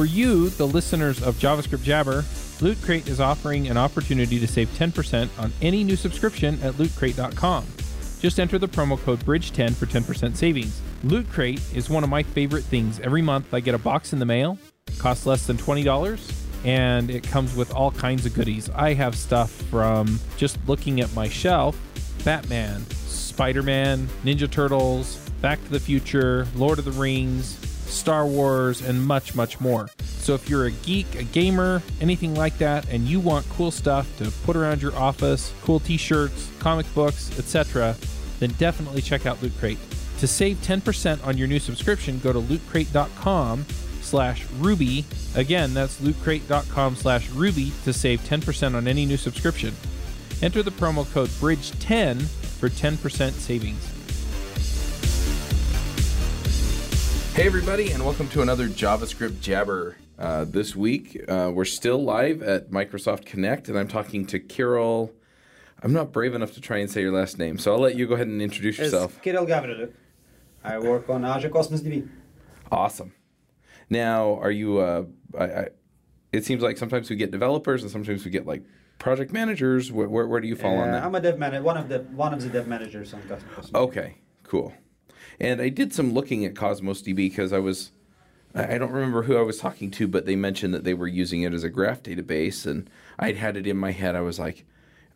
For you, the listeners of JavaScript Jabber, Loot Crate is offering an opportunity to save 10% on any new subscription at lootcrate.com. Just enter the promo code BRIDGE10 for 10% savings. Loot Crate is one of my favorite things. Every month I get a box in the mail, costs less than $20, and it comes with all kinds of goodies. I have stuff from just looking at my shelf Batman, Spider Man, Ninja Turtles, Back to the Future, Lord of the Rings, Star Wars, and much, much more. So if you're a geek, a gamer, anything like that, and you want cool stuff to put around your office, cool t-shirts, comic books, etc., then definitely check out Loot Crate. To save 10% on your new subscription, go to lootcrate.com slash ruby. Again, that's lootcrate.com slash ruby to save 10% on any new subscription. Enter the promo code BRIDGE10 for 10% savings. Hey, everybody, and welcome to another JavaScript Jabber. Uh, this week, uh, we're still live at Microsoft Connect, and I'm talking to Kirill. I'm not brave enough to try and say your last name, so I'll let you go ahead and introduce yourself. Kirill Gavrylyuk. I work on Azure Cosmos DB. Awesome. Now, are you? Uh, I, I, it seems like sometimes we get developers, and sometimes we get like project managers. Where, where, where do you fall on that? I'm a dev manager, one of the one of the dev managers on Cosmos. Okay, cool. And I did some looking at Cosmos DB because I was, I don't remember who I was talking to, but they mentioned that they were using it as a graph database, and I'd had it in my head. I was like,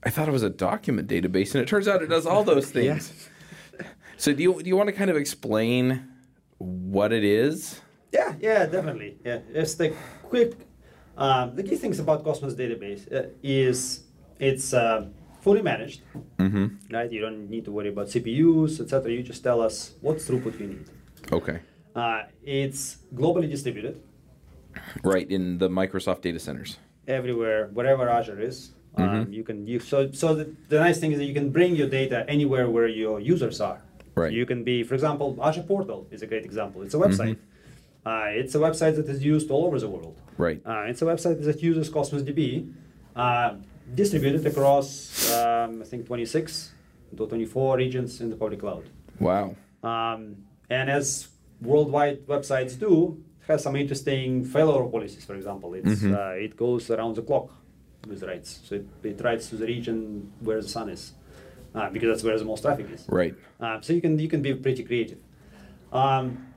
I thought it was a document database, and it turns out it does all those things. So do you do you want to kind of explain what it is? Yeah, yeah, definitely. Yeah, just a quick. Um, the key things about Cosmos database uh, is it's uh, fully managed, Mm-hmm. right? You don't need to worry about CPUs, etc. You just tell us what throughput you need. Okay. Uh, it's globally distributed Right in the Microsoft data centers. everywhere, wherever Azure is. Um, Mhm. you can you so so the, the nice thing is that you can bring your data anywhere where your users are. Right. You can be, for example, Azure Portal is a great example. It's a website. Uh, it's a website that is used all over the world. Right. Uh, it's a website that uses Cosmos DB, uh, distributed across um, I think 26 to 24 regions in the public cloud. Wow. Um, and as worldwide websites do, it has some interesting failover policies. For example, it's Mhm. uh, it goes around the clock with writes, so it, it writes to the region where the sun is, uh, because that's where the most traffic is. Right. Um, so you can you can be pretty creative. Um,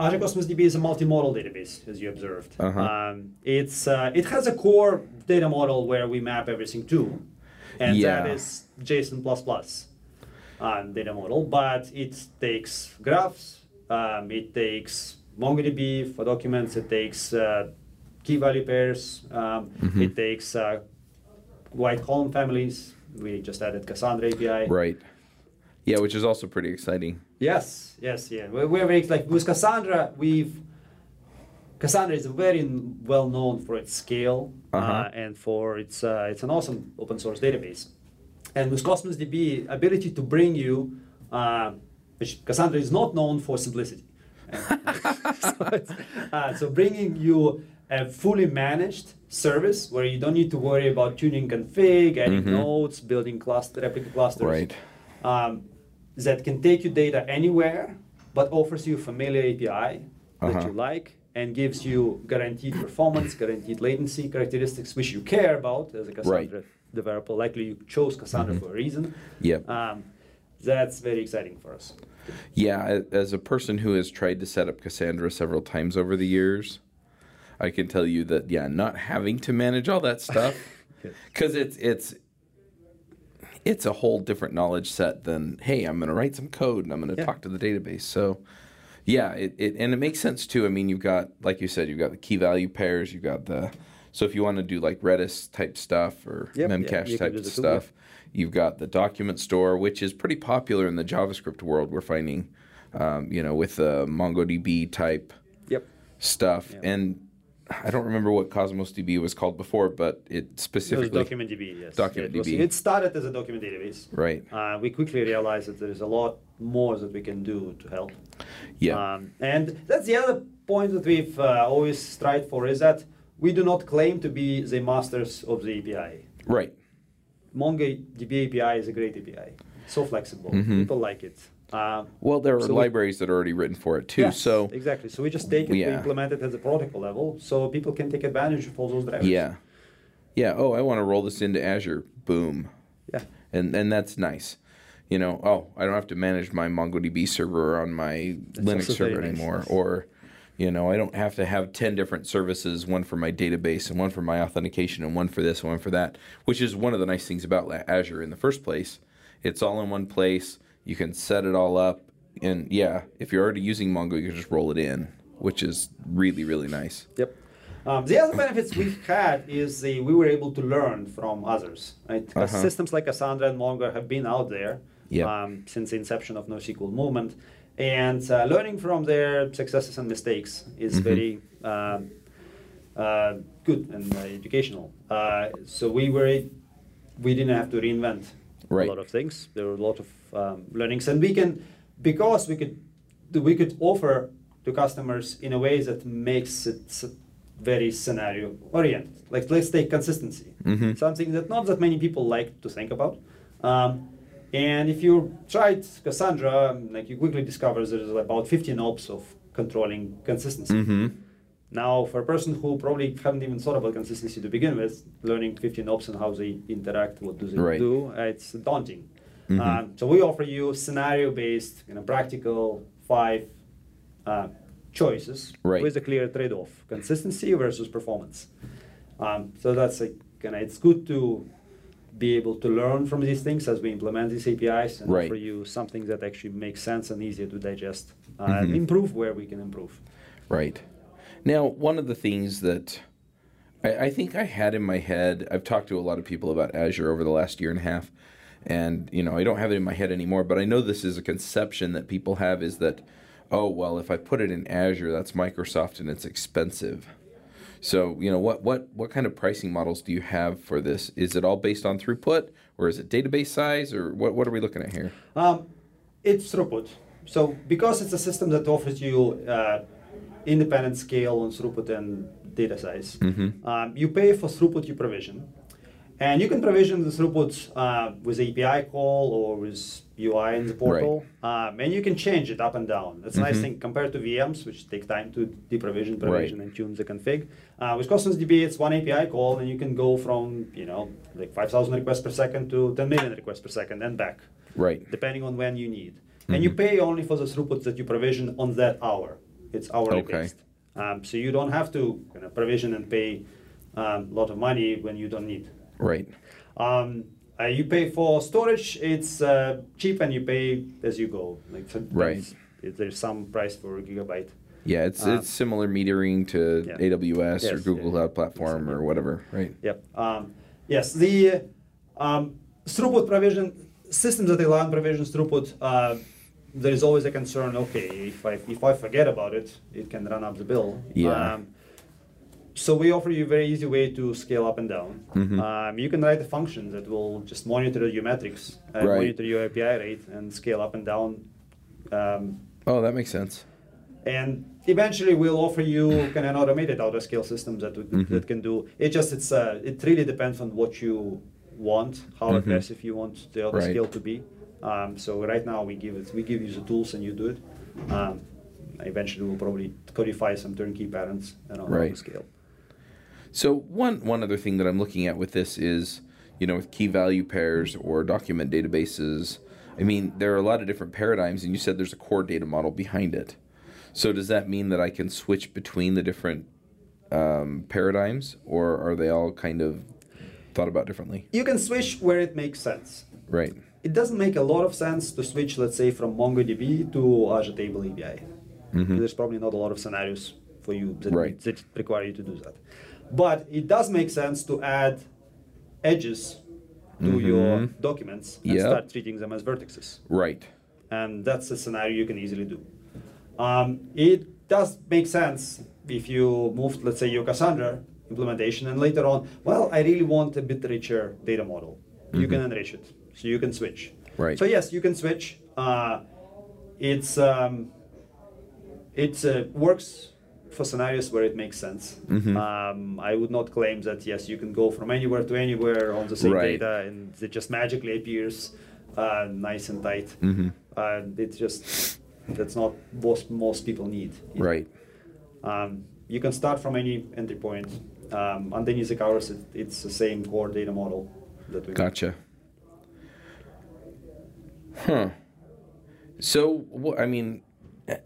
Azure Cosmos DB is a multimodal database, as you observed. Uh-huh. Um, it's uh, it has a core data model where we map everything to, and Yeah. that is JSON plus plus um, data model. But it takes graphs, um, it takes MongoDB for documents, it takes uh, key value pairs, um, Mhm. it takes uh, white column families. We just added Cassandra API. Right. Yeah, which is also pretty exciting. Yes, yes, yeah. We're, we're very like with Cassandra. We've Cassandra is very well known for its scale Uh-huh. uh, and for its uh, it's an awesome open source database. And with Cosmos DB, ability to bring you, uh, which Cassandra is not known for simplicity. so, uh, so bringing you a fully managed service where you don't need to worry about tuning config, adding Mhm. nodes, building cluster replica clusters Right. um, that can take your data anywhere, but offers you familiar API that Uh-huh. you like and gives you guaranteed performance, guaranteed latency characteristics, which you care about as a Cassandra developer. Likely you chose Cassandra Mhm. for a reason. Yep. Um, that's very exciting for us. Yeah, as a person who has tried to set up Cassandra several times over the years, I can tell you that yeah, not having to manage all that stuff because it's it's it's a whole different knowledge set than hey, I'm going to write some code and I'm going to Yeah. talk to the database. So yeah, it, it and it makes sense too. I mean, you've got like you said, you've got the key value pairs, you've got the so if you want to do like Redis type stuff or Yep, Memcache type do the two, stuff, you've got the document store, which is pretty popular in the JavaScript world. We're finding, um, you know, with the MongoDB type Yep. stuff, Yeah. and I don't remember what Cosmos DB was called before, but it It was specifically Document DB, yes. Document it, was- DB. it started as a document database. right. Uh, we quickly realized that there is a lot more that we can do to help. Yeah. Um, and that's the other point that we've uh, always strived for is that we do not claim to be the masters of the API. right. MongoDB API is a great API. So flexible. Mhm. People like it. Uh, Well, there are So we- libraries that are already written for it too. yes, So exactly. So we just take it, we implement it at the protocol level, so people can take advantage of all those drivers. yeah, yeah. Oh, I want to roll this into Azure. Boom. Yeah. and and that's nice. You know, oh, I don't have to manage my MongoDB server on my Linux server anymore, or you know, I don't have to have ten different services, one for my database and one for my authentication and one for this and one for that, which is one of the nice things about Azure in the first place. It's all in one place. You can set it all up, and yeah, if you're already using Mongo, you can just roll it in, which is really really nice. Yep. Um, the other benefits we had is the, we were able to learn from others. Right? 'Cause Uh-huh. Systems like Cassandra and Mongo have been out there Yep. um, since the inception of NoSQL movement, and uh, learning from their successes and mistakes is Mhm. very um, uh, good and uh, educational. Uh, so we were we didn't have to reinvent Right. a lot of things. There were a lot of um, learnings, and we can because we could we could offer to customers in a way that makes it very scenario oriented. Like let's take consistency, Mhm. something that not that many people like to think about. Um, and if you tried Cassandra, um, like you quickly discover there's about 15 ops of controlling consistency. Mm-hmm. Now, for a person who probably haven't even thought about consistency to begin with, learning 15 ops and how they interact, what do they Right. do, it's daunting. Mhm. Um, so we offer you scenario-based, you know, practical five uh, choices Right. with a clear trade-off: consistency versus performance. Um, so that's like, kind of, it's good to be able to learn from these things as we implement these APIs and Right. offer you something that actually makes sense and easier to digest. Uh, Mhm. and improve where we can improve. Right. Now, one of the things that I, I think I had in my head, I've talked to a lot of people about Azure over the last year and a half, and you know, I don't have it in my head anymore, but I know this is a conception that people have is that, oh well, if I put it in Azure, that's Microsoft and it's expensive. So, you know, what what what kind of pricing models do you have for this? Is it all based on throughput, or is it database size, or what what are we looking at here? Um, it's throughput. So because it's a system that offers you uh, independent scale on throughput and data size, Mhm. um, you pay for throughput you provision. And you can provision the throughput uh, with API call or with UI in the portal, um, and you can change it up and down. That's a nice Mhm. thing compared to VMs, which take time to deprovision, Right. provision, and tune the config. Uh, with Cosmos DB, it's one API call, and you can go from you know like 5,000 requests per second to 10 million requests per second and back Right. depending on when you need. And you pay only for the throughput that you provision on that hour. It's hourly Okay. based. Um, so you don't have to you know, provision and pay um, a lot of money when you don't need. Right. Um, uh, you pay for storage. It's uh, cheap, and you pay as you go. Like Right. it- there's some price for a gigabyte. Yeah, it's Um, it's similar metering to yeah. AWS or Google yeah, Cloud Platform or whatever, right? Yep. Um, yes, the um, throughput provision systems that allow provisions throughput. Uh, there is always a concern. Okay, if I if I forget about it, it can run up the bill. Yeah. Um, so we offer you a very easy way to scale up and down. Mhm. Um, you can write a function that will just monitor your metrics, and Right. monitor your API rate, and scale up and down. Um, Oh, that makes sense. and eventually we'll offer you kind of an automated auto scale system that would, Mhm. that can do it just it's uh, it really depends on what you want how Mhm. aggressive you want the auto Right. scale to be um, so right now we give it we give you the tools and you do it um, eventually we'll probably codify some turnkey patterns and auto Right. scale So one one other thing that I'm looking at with this is, you know, with key value pairs or document databases. I mean, there are a lot of different paradigms, and you said there's a core data model behind it. So does that mean that I can switch between the different um, paradigms, or are they all kind of thought about differently? you can switch where it makes sense Right. it doesn't make a lot of sense to switch let's say from mongodb to azure table api Mhm. there's probably not a lot of scenarios for you that, Right. that require you to do that. But it does make sense to add edges to your Mhm. documents and Yep. start treating them as vertices. Right. And that's a scenario you can easily do. Um, it does make sense if you move, let's say, your Cassandra implementation, and later on, well, I really want a bit richer data model. You can enrich it, so you can switch. Right. So yes, you can switch. Uh, it's um, it uh, works for scenarios where it makes sense. Mhm. Um, I would not claim that yes, you can go from anywhere to anywhere on the same Right. data, and it just magically appears uh, nice and tight. Mm-hmm. Uh, it's just that's not what most people need. Right. Um, you can start from any entry point. Um, underneath the covers, it, it's the same core data model that we Gotcha. Huh. So, wh- I mean,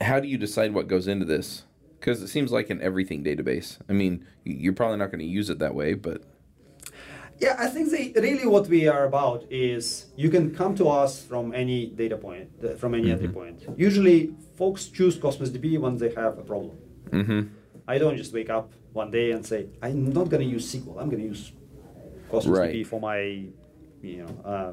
how do you decide what goes into this? Because it seems like an everything database. I mean, you're probably not going to use it that way, but Yeah, I think they, really what we are about is you can come to us from any data point, from any entry point. Usually, folks choose Cosmos DB when they have a problem. mm-hmm. I don't just wake up one day and say, I'm not going to use SQL. I'm going to use Cosmos Right. DB for my, you know, uh,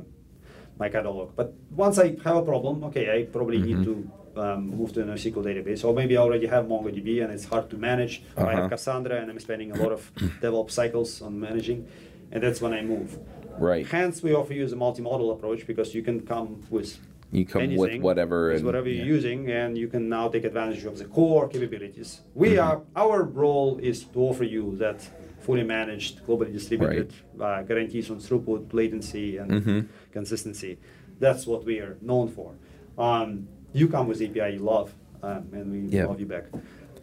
my catalog. But once I have a problem, okay, I probably need to um, move to a NoSQL database, or maybe I already have MongoDB and it's hard to manage. Or I Uh-huh. have Cassandra and I'm spending a lot of DevOps cycles on managing, and that's when I move. Right. Hence, we offer you the multi-model approach because you can come with You come with whatever and- whatever you're yeah. using, and you can now take advantage of the core capabilities. We Mm-hmm. are our role is to offer you that fully managed, globally distributed uh, guarantees on throughput, latency, and Mhm. consistency. That's what we are known for. Um, you come with API you love, um, and we Yeah. love you back.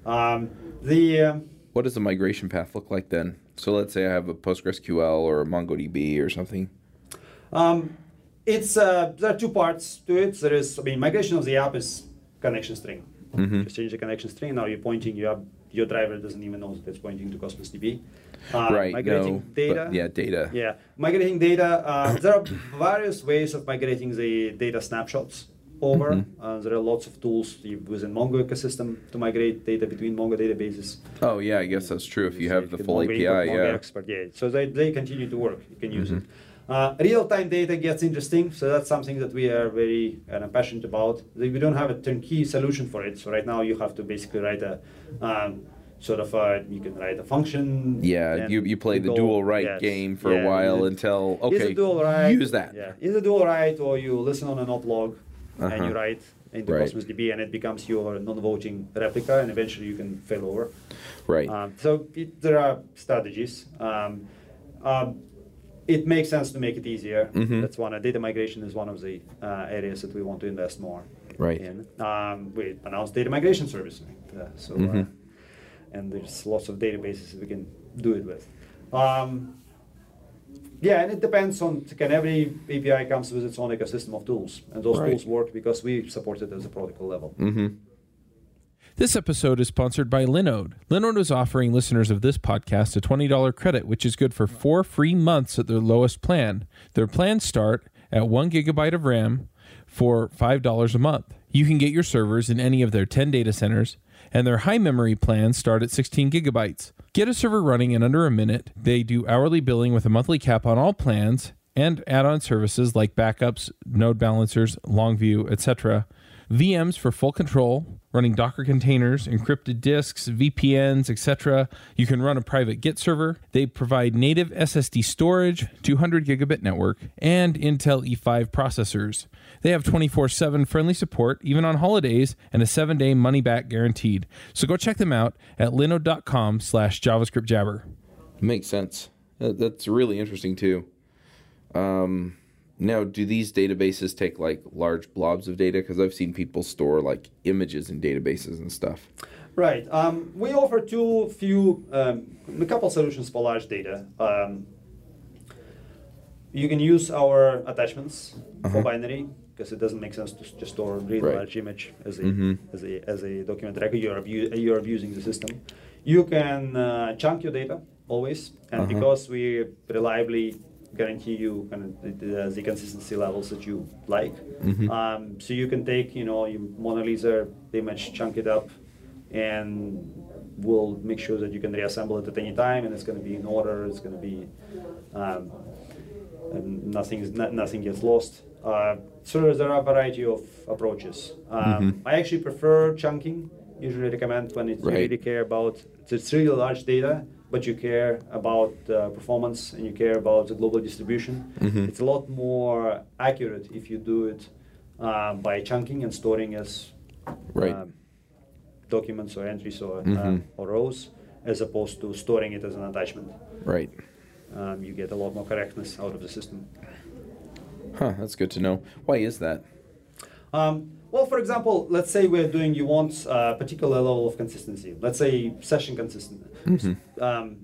Um, the um, what does the migration path look like then? So, let's say I have a PostgreSQL or a MongoDB or something. Um, it's uh, there are two parts to it. There is, I mean, migration of the app is connection string. Mhm. Just change the connection string. Now you're pointing. You have your driver doesn't even know that it's pointing to Cosmos DB. Uh, right. Migrating no, data. Yeah, data. Yeah, migrating data. Uh, there are various ways of migrating the data snapshots over. Mhm. Uh, there are lots of tools within Mongo ecosystem to migrate data between Mongo databases. Oh, yeah, I guess that's true. If you have the full Mongo API, Mongo yeah. Expert, yeah. So they, they continue to work. You can use it. Mm-hmm. Uh, real-time data gets interesting, so that's something that we are very uh, passionate about. We don't have a turnkey solution for it. So right now you have to basically write a um, sort of a, you can write a function. Yeah, you, you play the dual write yes, game for yeah, a while it- until, is okay, it dual write? use that. Yeah, is it dual write, or you listen on an op log and Uh-huh. you write into Right. Cosmos DB, and it becomes your non-voting replica, and eventually you can fail over. Right. Um, so it, there are strategies. Um, um, it makes sense to make it easier. Mhm. That's one. Uh, data migration is one of the uh, areas that we want to invest more Right. in. Um, we announced data migration service. Uh, so, uh, Mhm. and there's lots of databases we can do it with. Um, yeah, and it depends on. Can every API comes with its own ecosystem of tools, and those Right. tools work because we support it as a protocol level. mm-hmm. This episode is sponsored by Linode. Linode is offering listeners of this podcast a $20 credit, which is good for four free months at their lowest plan. Their plans start at one gigabyte of RAM for $5 a month. You can get your servers in any of their 10 data centers, and their high memory plans start at 16 gigabytes. Get a server running in under a minute. They do hourly billing with a monthly cap on all plans and add-on services like backups, node balancers, Longview, etc. VMs for full control, running Docker containers, encrypted disks, VPNs, etc. You can run a private Git server. They provide native SSD storage, 200 gigabit network, and Intel E5 processors. They have 24/7 friendly support even on holidays and a 7-day money back guaranteed. So go check them out at linode.com/javascriptjabber. Makes sense. That's really interesting too. Um, now, do these databases take like large blobs of data? Because I've seen people store like images in databases and stuff. Right. Um, we offer two few um, a couple solutions for large data. Um, you can use our attachments for binary because it doesn't make sense to just store a really Right. large image as a Mhm. as a as a document record. You're abu- you're abusing the system. You can uh, chunk your data always, and Uh-huh. because we reliably guarantee you kind of the, the, consistency levels that you like. Mhm. Um, so you can take, you know, your Mona Lisa image, chunk it up, and we'll make sure that you can reassemble it at any time, and it's going to be in order. It's going to be, um, and nothing is no- nothing gets lost. Uh, so there are a variety of approaches. Um, Mhm. I actually prefer chunking. Usually recommend when it's, you really care about it's really large data, but you care about uh, performance and you care about the global distribution. Mhm. It's a lot more accurate if you do it uh, by chunking and storing as Right. um, documents or entries or, uh, or rows, as opposed to storing it as an attachment. Right. Um, you get a lot more correctness out of the system. Huh. That's good to know. Why is that? Um, well, for example, let's say we're doing, you want a particular level of consistency. Let's say session consistency. Mm-hmm. Um,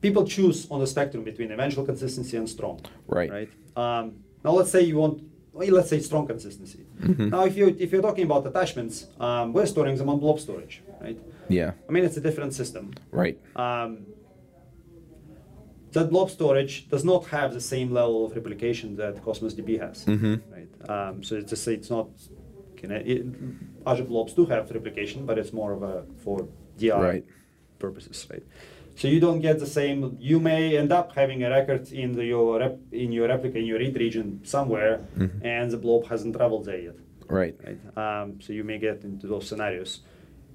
people choose on the spectrum between eventual consistency and strong. Right. Right. Um, now, let's say you want, let's say strong consistency. Mm-hmm. Now, if you if you're talking about attachments, um, we're storing them on blob storage, right? Yeah. I mean, it's a different system. Right. Um, that blob storage does not have the same level of replication that Cosmos DB has. Mhm. Right. Um, so it's just it's not. Can I, it, Azure blobs do have replication, but it's more of a for DR Right. purposes, right? So you don't get the same. You may end up having a record in the, your rep, in your replica in your read region somewhere, Mhm. and the blob hasn't traveled there yet Right. right? Um, so you may get into those scenarios.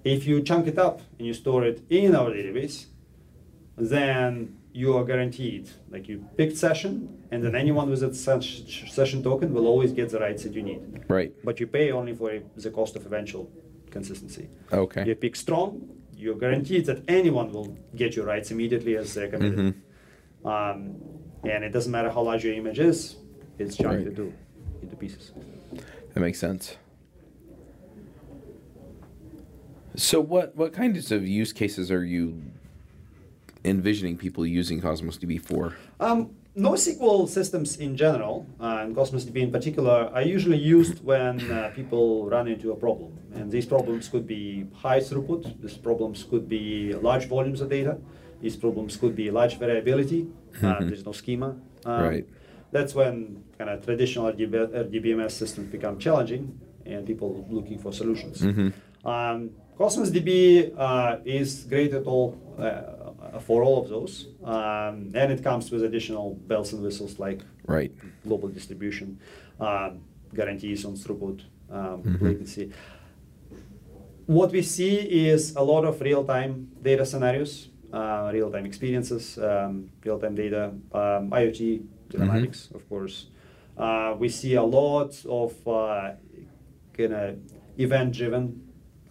If you chunk it up and you store it in our database, then you are guaranteed, like you picked session, and then anyone with that session token will always get the writes that you need. Right. But you pay only for the cost of eventual consistency. Okay. You pick strong, you're guaranteed that anyone will get your writes immediately as they're committed. Mm-hmm. Um, and it doesn't matter how large your image is, it's chunked Right. into, into pieces. That makes sense. So what what kinds of use cases are you envisioning people using Cosmos DB for? Um, NoSQL systems in general, uh, and Cosmos DB in particular, are usually used when uh, people run into a problem. And these problems could be high throughput, these problems could be large volumes of data, these problems could be large variability, uh, Mhm. there's no schema. Um, Right. That's when kind of traditional RDB, RDBMS systems become challenging and people looking for solutions. Mhm. Um, Cosmos DB uh, is great at all uh, for all of those, um, and it comes with additional bells and whistles like Right. global distribution, um, guarantees on throughput, um, Mhm. latency. What we see is a lot of real-time data scenarios, uh, real-time experiences, um, real-time data, um, IoT telematics, of course. Uh, we see a lot of uh, kind of event-driven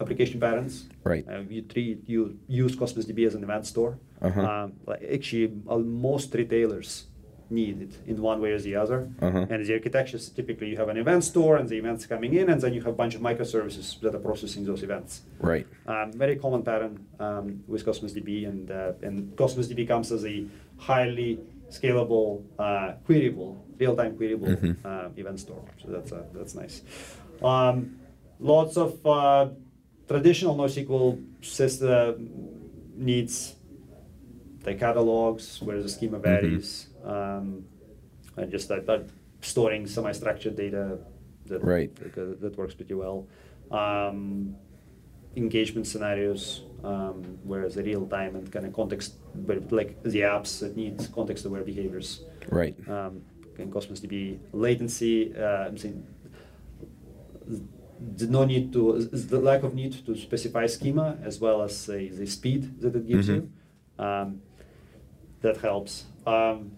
application patterns. Right. Uh, you treat you use Cosmos DB as an event store. Uh-huh. Um, like actually, uh, most retailers need it in one way or the other. Uh-huh. And the architectures typically you have an event store and the events coming in, and then you have a bunch of microservices that are processing those events. Right. Um, very common pattern um, with Cosmos DB, and uh, and Cosmos DB comes as a highly scalable, uh, queryable, real-time queryable Mhm. uh, event store. So that's uh, that's nice. Um, lots of uh, traditional NoSQL system needs the catalogs where the schema varies, um, and just that, that storing semi-structured data that, Right. that, that works pretty well. Um, engagement scenarios um, where the real time and kind of context, but like the apps that need context aware behaviors. Right. Um, in Cosmos DB, latency, uh, I'm saying the no need to the lack of need to specify schema as well as uh, the speed that it gives you. Um, that helps. Um,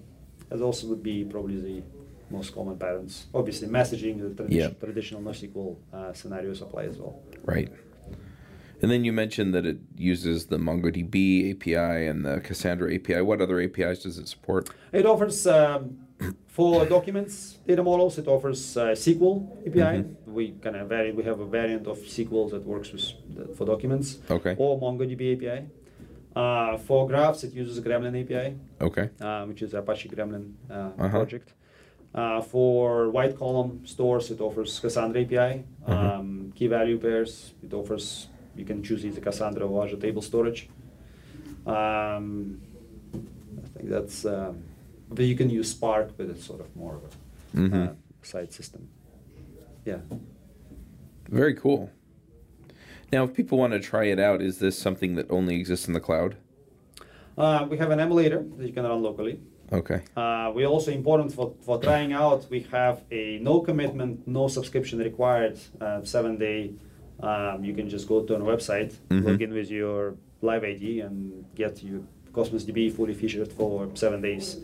as also would be probably the most common patterns. Obviously, messaging, the tradi- Yeah. traditional NoSQL uh, scenarios apply as well. Right. And then you mentioned that it uses the MongoDB API and the Cassandra API. What other APIs does it support? It offers um, for documents data models. It offers uh, SQL API. Mhm. We kind of vary. We have a variant of SQL that works with that for documents. Okay. Or MongoDB API. Uh, for graphs, it uses Gremlin API, Okay. uh, which is Apache Gremlin uh, Uh-huh. project. Uh, for white column stores, it offers Cassandra API. Uh-huh. Um, key value pairs, it offers. You can choose either Cassandra or Azure Table Storage. Um, I think that's. But you can use Spark, but it's sort of more of a Mhm. uh, side system. Yeah. Very cool. Now, if people want to try it out, is this something that only exists in the cloud? Uh, we have an emulator that you can run locally. Okay. Uh, we also important for, for trying out. We have a no commitment, no subscription required uh, seven day. Um, you can just go to our website, Mhm. log in with your live ID, and get your Cosmos DB fully featured for seven days.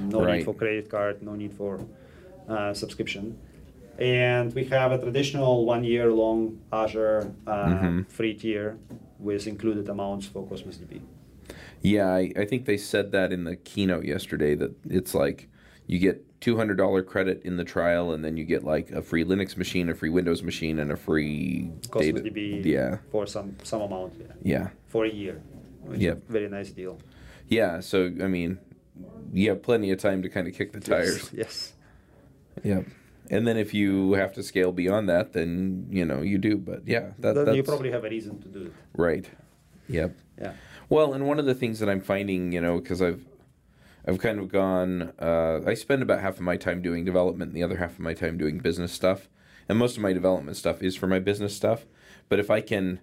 No Right. need for credit card, no need for uh, subscription. And we have a traditional one year long Azure uh, Mhm. free tier with included amounts for Cosmos DB. Yeah, I, I think they said that in the keynote yesterday that it's like you get two hundred dollar credit in the trial, and then you get like a free Linux machine, a free Windows machine, and a free Cosmos data. DB Yeah, for some some amount yeah, yeah, for a year. yeah. a Very nice deal. yeah. So I mean, you have plenty of time to kind of kick the tires. Yes. Yep. And then if you have to scale beyond that, then you know you do. But yeah, that, Then that's you probably have a reason to do it. right. Yep. Yeah. Well, and one of the things that I'm finding, you know, because I've I've kind of gone. Uh, I spend about half of my time doing development, and the other half of my time doing business stuff. And most of my development stuff is for my business stuff. But if I can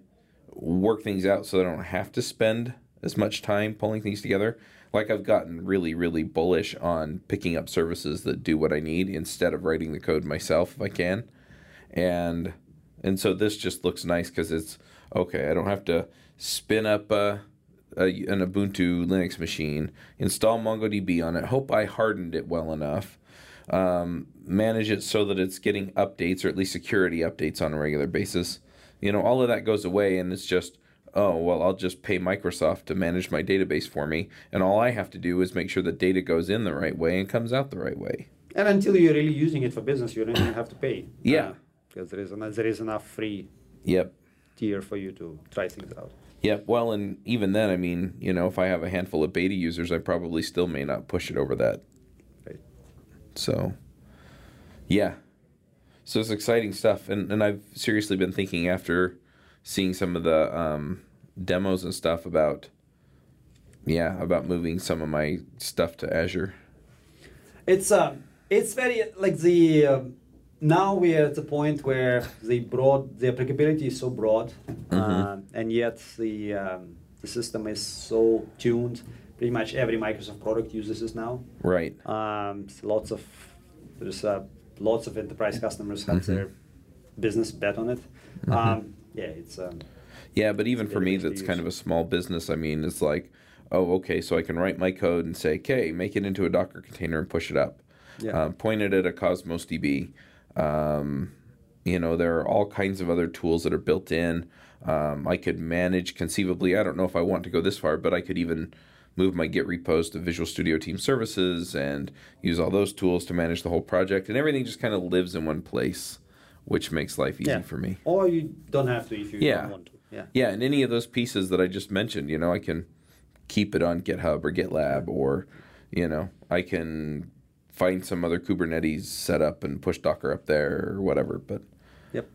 work things out so that I don't have to spend as much time pulling things together, like I've gotten really, really bullish on picking up services that do what I need instead of writing the code myself if I can. And and so this just looks nice because it's okay. I don't have to spin up a, a, an Ubuntu Linux machine, install MongoDB on it, hope I hardened it well enough, um, manage it so that it's getting updates or at least security updates on a regular basis. You know, all of that goes away, and it's just oh well, I'll just pay Microsoft to manage my database for me, and all I have to do is make sure the data goes in the right way and comes out the right way. And until you're really using it for business, you don't even have to pay. Yeah. Uh, because there is enough, there is enough free Yep. tier for you to try things out. Yeah, well, and even then, I mean, you know, if I have a handful of beta users, I probably still may not push it over that. Right. So, yeah. So it's exciting stuff. And, and I've seriously been thinking after seeing some of the um, demos and stuff about, yeah, about moving some of my stuff to Azure. It's um, it's very like the um, now we are at the point where the broad the applicability is so broad, um, and yet the um, the system is so tuned. Pretty much every Microsoft product uses this now. Right. Um, lots of there's uh, lots of enterprise customers have their business bet on it. Um, yeah, it's um, Yeah, but even for me, that's kind of a small business. I mean, it's like, oh, okay, so I can write my code and say, okay, make it into a Docker container and push it up. Yeah. Um, point it at a Cosmos DB. Um, you know, there are all kinds of other tools that are built in. Um, I could manage conceivably. I don't know if I want to go this far, but I could even move my Git repos to Visual Studio Team Services and use all those tools to manage the whole project, and everything just kind of lives in one place, which makes life easy yeah. for me. Or you don't have to if you Yeah. don't want to. Yeah. Yeah, and any of those pieces that I just mentioned, you know, I can keep it on GitHub or GitLab, or you know, I can find some other Kubernetes setup and push Docker up there or whatever. But Yep.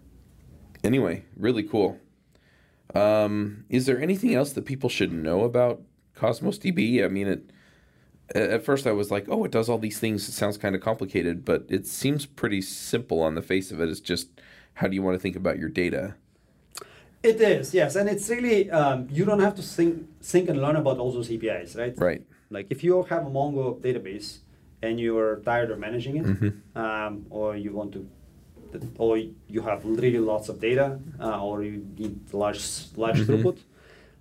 anyway, really cool. Um, is there anything else that people should know about Cosmos DB? I mean, it. At first, I was like, "Oh, it does all these things. It sounds kind of complicated, but it seems pretty simple on the face of it. It's just how do you want to think about your data?" It is, yes, and it's really um, you don't have to think, think and learn about all those APIs, right? Right. Like if you have a Mongo database and you're tired of managing it, Mm-hmm. um, or you want to, or you have really lots of data, uh, or you need large large Mm-hmm. throughput,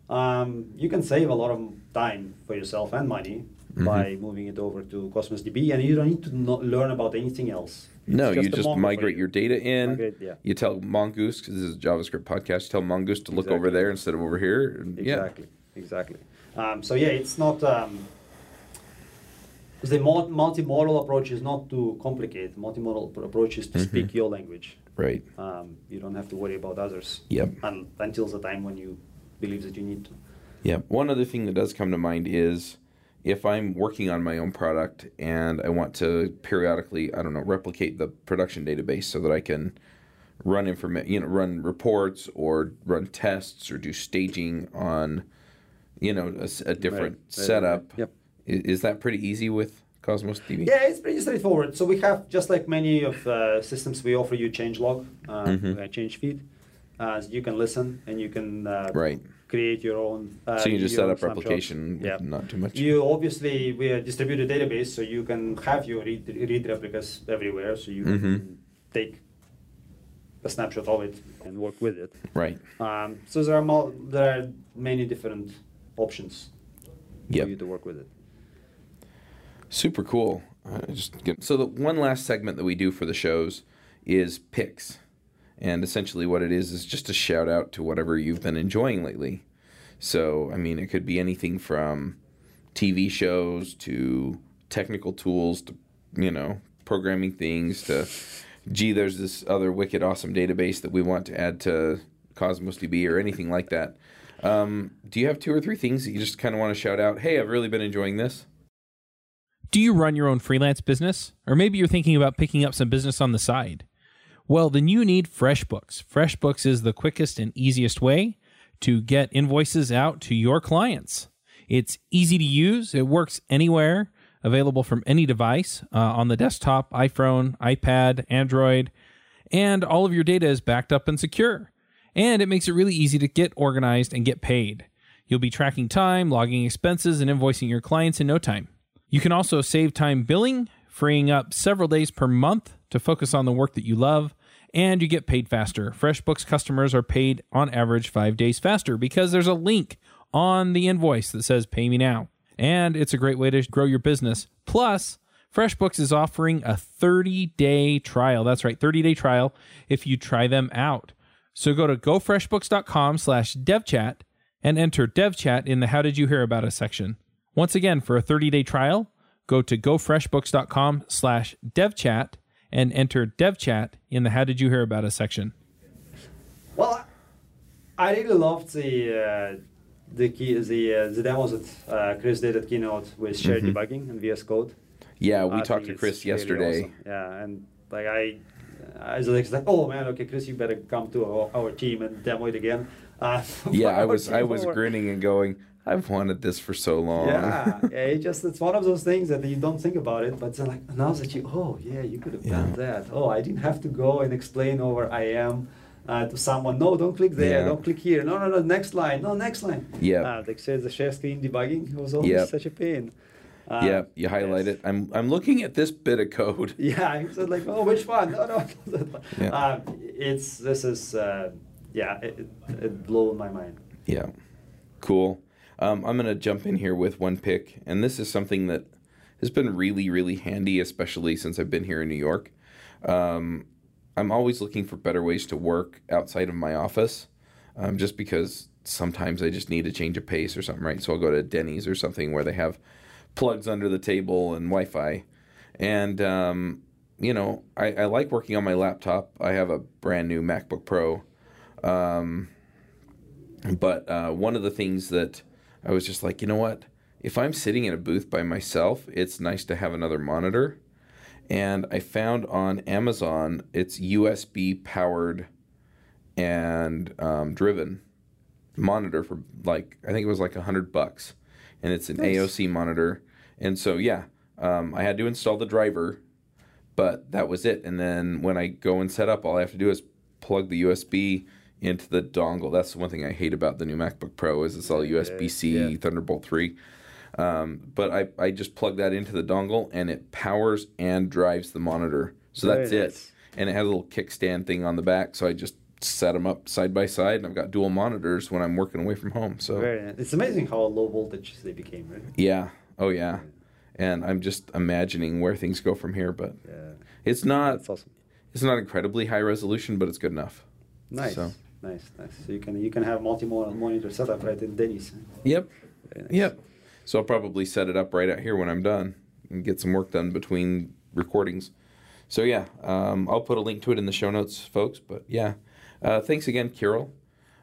um, you can save a lot of time for yourself and money Mm-hmm. by moving it over to Cosmos DB, and you don't need to no- learn about anything else. No, It's you just migrate you. your data in. Migrate, yeah. You tell Mongoose because this is a JavaScript podcast. You tell Mongoose to look over there instead of over here. and- Exactly, exactly. Um, so yeah, it's not um, the mul- multimodal approach is not too complicated. Multimodal pr- approach is to Mm-hmm. speak your language. Right. Um, you don't have to worry about others. Yep. un- until the time when you believe that you need to. Yeah. One other thing that does come to mind is if I'm working on my own product and I want to periodically, I don't know, replicate the production database so that I can run informa- you know, run reports or run tests or do staging on, you know, a different right, right. setup. Yep. Is, that pretty easy with Cosmos DB? Yeah, it's pretty straightforward. So we have just like many of uh, systems, we offer you change log, uh, Mhm. uh, change feed. Uh, so you can listen and you can uh, Right. create your own. Uh, So you just set up replication, Yeah. not too much. You obviously we are distributed database, so you can have your read, read replicas everywhere. So you Mhm. can take a snapshot of it and work with it. Right. Um, so there are mul- there are many different options Yep. for you to work with it. Super cool. Uh, just get, so the one last segment that we do for the shows is picks, and essentially what it is is just a shout out to whatever you've been enjoying lately. So I mean, it could be anything from TV shows to technical tools to you know, programming things to, gee, there's this other wicked awesome database that we want to add to Cosmos DB or anything like that. Um, do you have two or three things that you just kind of want to shout out? Hey, I've really been enjoying this. Do you run your own freelance business? Or maybe you're thinking about picking up some business on the side? Well, then you need FreshBooks. FreshBooks is the quickest and easiest way to get invoices out to your clients. It's easy to use, it works anywhere, available from any device uh, on the desktop, iPhone, iPad, Android, and all of your data is backed up and secure. And it makes it really easy to get organized and get paid. You'll be tracking time, logging expenses, and invoicing your clients in no time. You can also save time billing, freeing up several days per month to focus on the work that you love, and you get paid faster. FreshBooks customers are paid on average five days faster because there's a link on the invoice that says pay me now. And it's a great way to grow your business. Plus, FreshBooks is offering a 30 day trial. That's right, 30 day trial if you try them out. So go to gofreshbooks.com slash devchat and enter devchat in the How Did You Hear About Us section. Once again, for a 30 day trial, go to gofreshbooks.com slash devchat and enter devchat in the How Did You Hear About Us section. Well, I really loved the uh, the key the uh, the demos that uh, Chris did at Keynote with shared debugging and VS Code. Yeah, we I talked to it's Chris really yesterday. awesome. Yeah, and like I, I was like, like, oh man, okay, Chris, you better come to our, our team and demo it again. Uh, Yeah, I was I was over- grinning and going, I've wanted this for so long. Yeah, yeah, it just it's one of those things that you don't think about it, but like now that you, oh yeah, you could have done that. Oh, I didn't have to go and explain over I am. Uh, to someone, no, don't click there, Yeah. don't click here. No, no, no, next line, no, next line. Yeah. Uh, like says the share screen debugging was always Yep. such a pain. Uh, yeah, you highlight yes. it. I'm I'm looking at this bit of code. Yeah, I said like, oh, which one? No, no. Yeah. Uh, it's this is uh, yeah, it, it, it blew my mind. Yeah, cool. Um, I'm gonna jump in here with one pick, and this is something that has been really, really handy, especially since I've been here in New York. Um, I'm always looking for better ways to work outside of my office, um, just because sometimes I just need a change of pace or something, right? So I'll go to Denny's or something where they have plugs under the table and Wi-Fi, and um, you know I, I like working on my laptop. I have a brand new MacBook Pro. Um, but uh, one of the things that I was just like, you know what? If I'm sitting in a booth by myself, it's nice to have another monitor. And I found on Amazon it's USB powered and um, driven monitor for like I think it was like a hundred bucks, and it's an Nice. AOC monitor. And so yeah, um, I had to install the driver, but that was it. And then when I go and set up, all I have to do is plug the USB into the dongle. That's the one thing I hate about the new MacBook Pro is it's all USB C yeah. Thunderbolt three. Um, but I, I just plug that into the dongle and it powers and drives the monitor. So that's it. And it has a little kickstand thing on the back. So I just set them up side by side and I've got dual monitors when I'm working away from home. So Very nice. It's amazing how low voltage they became, right? yeah. Oh yeah. And I'm just imagining where things go from here, but Yeah, it's not awesome. it's not incredibly high resolution, but it's good enough. Nice, So- nice, nice. So you can you can have multi monitor setup right in Denny's. Yep. Nice. Yep. So I'll probably set it up right out here when I'm done and get some work done between recordings. So yeah, um, I'll put a link to it in the show notes, folks. But yeah, uh, thanks again, Kirill.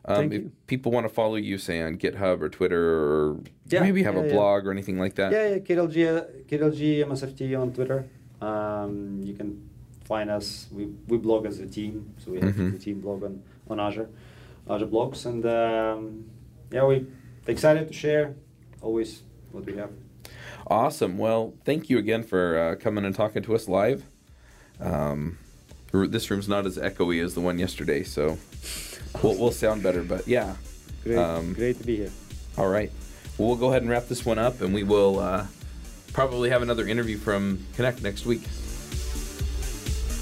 Um, Thank if you. people want to follow you, say on GitHub or Twitter, or Yeah, maybe have yeah, a yeah. blog or anything like that. Yeah, yeah, Kirill G, Kirill G MSFT on Twitter. Um, you can find us. We, we blog as a team, so we have Mhm. the team blog on, on Azure, Azure blogs, and um, yeah, we excited to share always what we have. Awesome. Well, thank you again for uh, coming and talking to us live. Um, this room's not as echoey as the one yesterday, so we'll, we'll sound better. But yeah, Great, Um, great to be here. all right. Well, we'll go ahead and wrap this one up, and we will uh, probably have another interview from Connect next week.